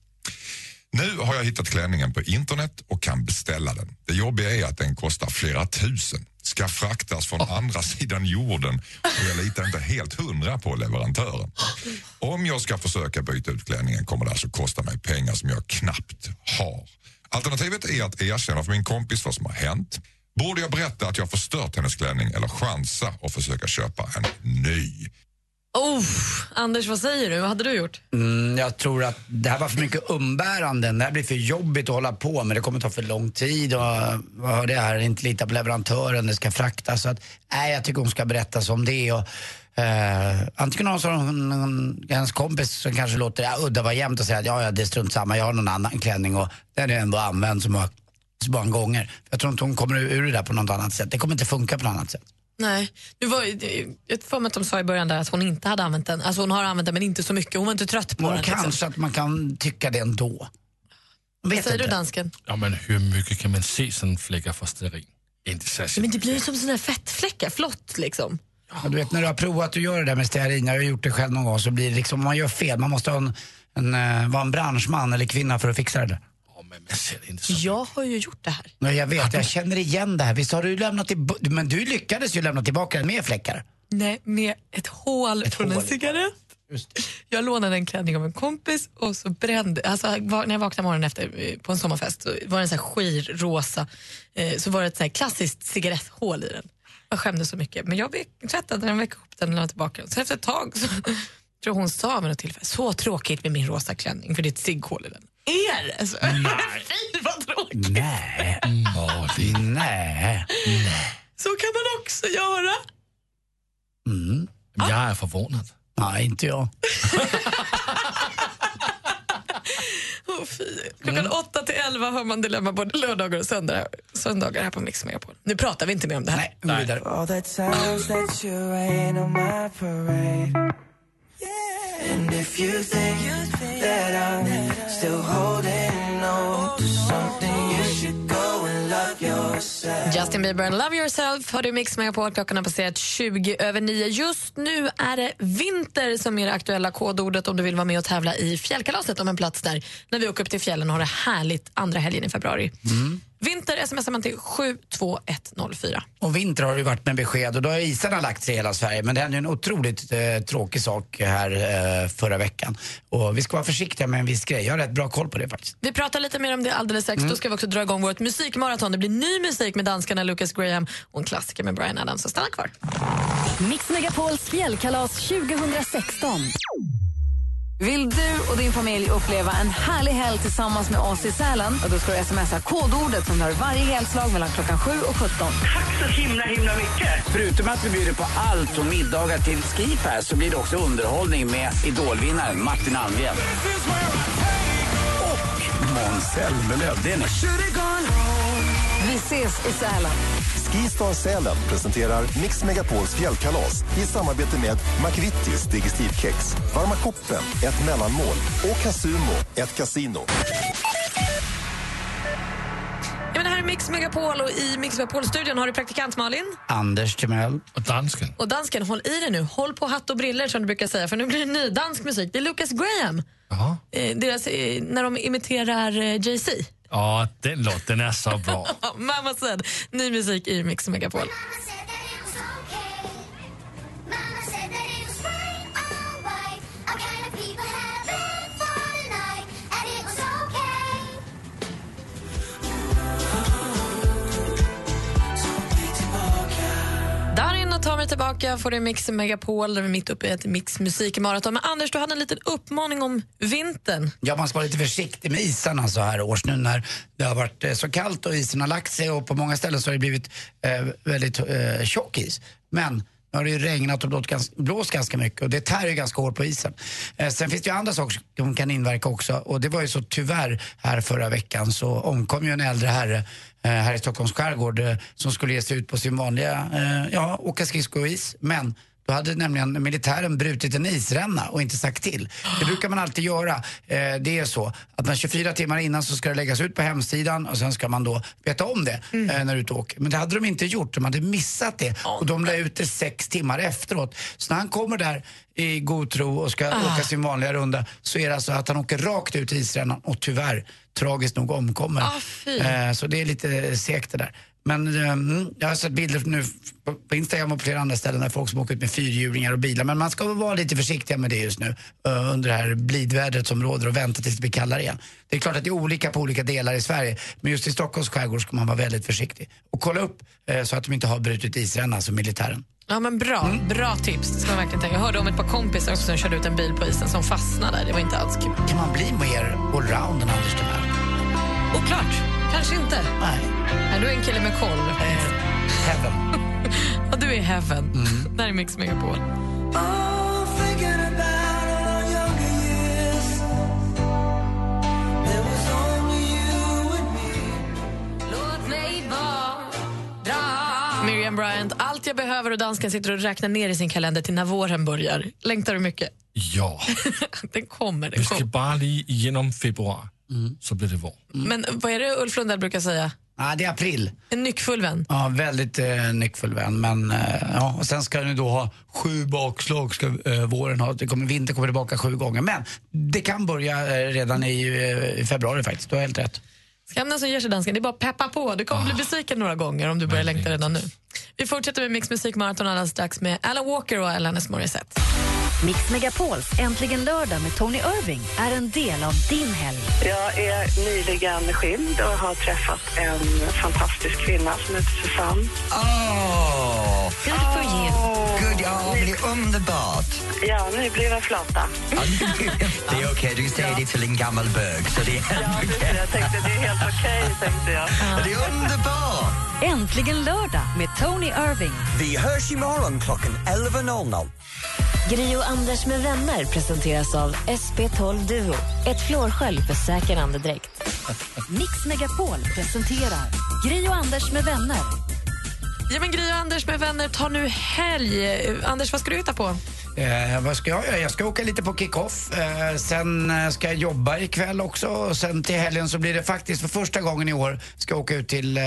Nu har jag hittat klänningen på internet och kan beställa den. Det jobbiga är att den kostar flera tusen. Ska fraktas från andra sidan jorden och jag litar inte helt hundra på leverantören. Om jag ska försöka byta ut klänningen kommer det alltså kosta mig pengar som jag knappt har. Alternativet är att erkänna för min kompis vad som har hänt. Borde jag berätta att jag förstört hennes klänning eller chansa och försöka köpa en ny? Oh, Anders, vad säger du? Vad hade du gjort? Mm, jag tror att det här var för mycket umbäranden. Det här blir för jobbigt att hålla på med. Det kommer ta för lång tid och vad hörde jag här, inte lita på leverantören, det ska fraktas. Så att, nej, jag tycker hon ska berätta som det är. Och, eh, antingen har hon en, hennes kompis som kanske låter ja, udda vara jämt och säger att ja, ja, det är strunt samma, jag har någon annan klänning och den är ändå använd så många, så många gånger. Jag tror inte hon kommer ur det där på något annat sätt. Det kommer inte funka på något annat sätt. Nej, det var, jag får mig att de sa i början där att hon inte hade använt den. Alltså hon har använt den men inte så mycket. Hon var inte trött på Men den. kanske Liksom. att man kan tycka det ändå. Vad säger du dansken? Ja, men hur mycket kan man se sådan fläckar från stearin? Inte särskilt. Men det blir som såna här fettfläckar, flott liksom. Ja, du vet när du har provat att göra det där med stearin, jag har gjort det själv någon gång, så blir det liksom, om man gör fel, man måste ha en, en, eh, vara en branschman eller kvinna för att fixa det där. Jag har ju gjort det här. Nej, jag vet, jag känner igen det här. Visst har du lämnat till, men du lyckades ju lämna tillbaka den med fläckar. Nej, med ett hål från en cigarett. Jag lånade en klänning av en kompis och så brände, alltså när jag vaknade morgonen efter eh, på en sommarfest så var det en sån här skir rosa, eh, så var det ett så här klassiskt cigaretthål i den. Jag skämdes så mycket men jag tvättade den, väckte upp den och la tillbaka den. Så efter ett tag så tror hon sa vid något tillfälle, så tråkigt med min rosa klänning för det är ett cigghål i den. Är det? Så, Fy vad tråkigt. Nej. Nej. Så kan man också göra. Mm. Jag är förvånad. Nej, inte jag. Åh, fy. Klockan 8 till 11 hör man Dilemma både lördagar och söndagar, söndagar här på Mix Megapol. Nu pratar vi inte mer om det här. Nej, vidare. And if you think that I'm still holding on to something, you should go and love yourself. Justin Bieber and Love Yourself har du Mix Megapol. Klockan har passerat 20 över 9. Just nu är det vinter som är det aktuella kodordet om du vill vara med och tävla i fjällkalaset om en plats där när vi åker upp till fjällen och har det härligt andra helgen i februari. Vinter smsar man till 72104. Och vinter har det ju varit med besked och då har isarna lagt sig i hela Sverige. Men det hände ju en otroligt eh, tråkig sak här eh, förra veckan. Och vi ska vara försiktiga med en viss grej. Jag har rätt bra koll på det faktiskt. Vi pratar lite mer om det alldeles strax. Då ska vi också dra igång vårt musikmaraton. Det blir ny musik med danskarna Lucas Graham och en klassiker med Brian Adams. Så stanna kvar. Mix Megapols fjällkalas 2016. Vill du och din familj uppleva en härlig helg tillsammans med oss i Sälen? Och då ska du smsa kodordet som hör varje helslag mellan klockan 7 och 17. Tack så himla himla mycket! Förutom att vi bjuder på allt från middagar till skipass så blir det också underhållning med idolvinnaren Martin Almgren. Och Måns Zelmerlöw. Vi ses i Sälen. Skistar Sälen presenterar Mix Megapols fjällkalas i samarbete med McVittys Digestivkex, Varma koppen, ett mellanmål och Casumo, ett kasino. Ja, men det här är Mix Megapol och i Mix Megapol-studion har du praktikant Malin. Anders Timell. Och dansken. Och dansken, håll i dig nu. Håll på hatt och briller som du brukar säga för nu blir det ny dansk musik. Det är Lucas Graham. Eh, deras, eh, när de imiterar eh, Jay-Z. Ja, den låten är så bra. Mamma said. Ny musik i Mix Megapol. Darin ta mig tillbaka får du Mix Megapol där vi är mitt uppe i ett Mix musikmaraton. Men Anders, du hade en liten uppmaning om vintern. Ja, man ska vara lite försiktig med isarna så här års nu när det har varit eh, så kallt och isen har lagt sig och på många ställen så har det blivit eh, väldigt eh, tjock is. Men nu har det ju regnat och blåst ganska, blåst ganska mycket och det tär ju ganska hårt på isen. Eh, sen finns det ju andra saker som kan inverka också och det var ju så tyvärr här förra veckan så omkom ju en äldre herre eh, här i Stockholms skärgård eh, som skulle ge sig ut på sin vanliga, eh, ja, åka skridskor och is. Men då hade nämligen militären brutit en isränna och inte sagt till. Det brukar man alltid göra. Eh, det är så att när 24 timmar innan så ska det läggas ut på hemsidan och sen ska man då veta om det eh, när du är ute och åker. Men det hade de inte gjort, de hade missat det. och de la ut det sex timmar efteråt. Så när han kommer där i god tro och ska Ah. åka sin vanliga runda så är det alltså att han åker rakt ut i isrännan och tyvärr tragiskt nog omkommer. Ah. Eh, så det är lite segt det där. Men mm, jag har sett bilder nu på, Instagram och på flera andra ställen där folk som åker ut med fyrhjulingar och bilar. Men man ska väl vara lite försiktiga med det just nu eh, under det här blidvädret som råder och vänta tills det blir kallare igen. Det är klart att det är olika på olika delar i Sverige. Men just i Stockholms skärgård ska man vara väldigt försiktig. Och kolla upp eh, så att de inte har brutit isrännan, alltså militären. Ja, men bra. Bra tips. Det ska man verkligen tänka. Jag hörde om ett par kompisar också som körde ut en bil på isen som fastnade. Det var inte alls kul. Kan man bli mer allround än Anders Timell? Oklart. Kanske inte. Nej. Nej, du är en kille med koll. Heaven. Ja, du är heaven. Där är Mix Megapol. Miriam Bryant, allt jag behöver och dansken sitter och räknar ner i sin kalender till när våren börjar. Längtar du mycket? Ja, Den kommer, den vi ska kommer. bara lige igenom februari, så blir det vår. Men vad är det Ulf Lundell brukar säga? Ja, det är april. En nyckfull vän. Ja, väldigt eh, nyckfull vän. Men eh, ja, och sen ska ni då ha sju bakslag ska eh, våren ha. Det kommer, vinter kommer tillbaka sju gånger. Men det kan börja eh, redan i, eh, i februari faktiskt. Du har helt rätt. Skammen som ger sig dansken, det är bara att peppa på. Du kommer bli besviken några gånger om du börjar längta redan nu. Vi fortsätter med Mix Musikmaraton alldeles strax med Alan Walker och Alanis Morissette. Mix Megapols Äntligen lördag med Tony Irving är en del av din helg. Jag är nyligen skild och har träffat en fantastisk kvinna som heter Susanne. Åh! Good for you. Gud, ja, men det är underbart. Ja, nybliven flata. Det är okej, du säger det till en gammal bög. Så det är Ja, precis. Jag tänkte det är helt okej, tänkte jag. Det är underbart! Äntligen lördag med Tony Irving. Vi hörs imorgon klockan 11.00. Gri och Anders med vänner presenteras av SP12 Duo. Ett flårskölj för säker andedräkt. Mix Megapol presenterar Gri och Anders med vänner. Ja, men Gry och Anders med vänner tar nu helg. Anders, vad ska du hitta på? Eh, vad ska jag göra? Jag ska åka lite på kick-off. Eh, sen eh, ska jag jobba ikväll också. Och sen till helgen så blir det faktiskt för första gången i år ska jag åka ut till eh,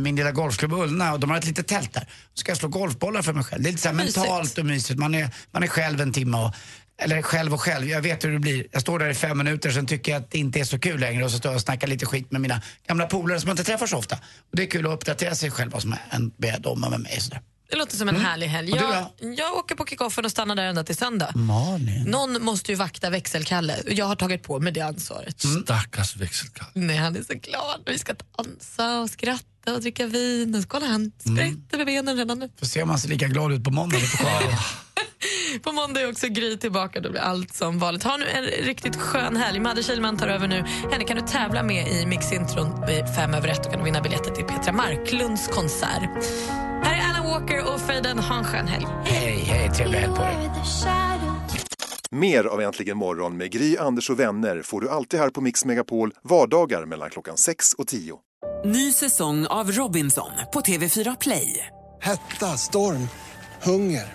min lilla golfklubb Ullna och de har ett litet tält där. Så ska jag slå golfbollar för mig själv. Det är lite så mentalt och mysigt. Man är, man är själv en timme och eller själv och själv, jag vet hur det blir. Jag står där i fem minuter, sen tycker jag att det inte är så kul längre och så står jag och snackar lite skit med mina gamla polare som man inte träffar så ofta. Och det är kul att uppdatera sig själv vad som hänt med dem och med mig. Sådär. Det låter som en Mm. härlig helg. Jag, jag åker på kickoffen och stannar där ända till söndag. Malin. Någon måste ju vakta växelkalle. Jag har tagit på mig det ansvaret. Stackars växelkalle. Nej, han är så glad. Vi ska dansa och skratta och dricka vin. Och kolla, han sprätter med benen redan nu. Får se om han ser lika glad ut på måndag. På måndag är också Gry tillbaka. Då blir allt som vanligt. Ha nu en riktigt skön helg. Madde Kihlman tar över nu. Henne kan du tävla med i Mixintron vid fem över ett. Då kan vinna biljetter till Petra Marklunds konsert. Här är Alan Walker och Faden. Ha en skön helg. Hej, hej. Trevlig helg på dig. Mer av Äntligen morgon med Gry, Anders och vänner får du alltid här på Mix Megapol vardagar mellan klockan 6 och 10. Ny säsong av Robinson på TV4 Play. Hetta, storm, hunger.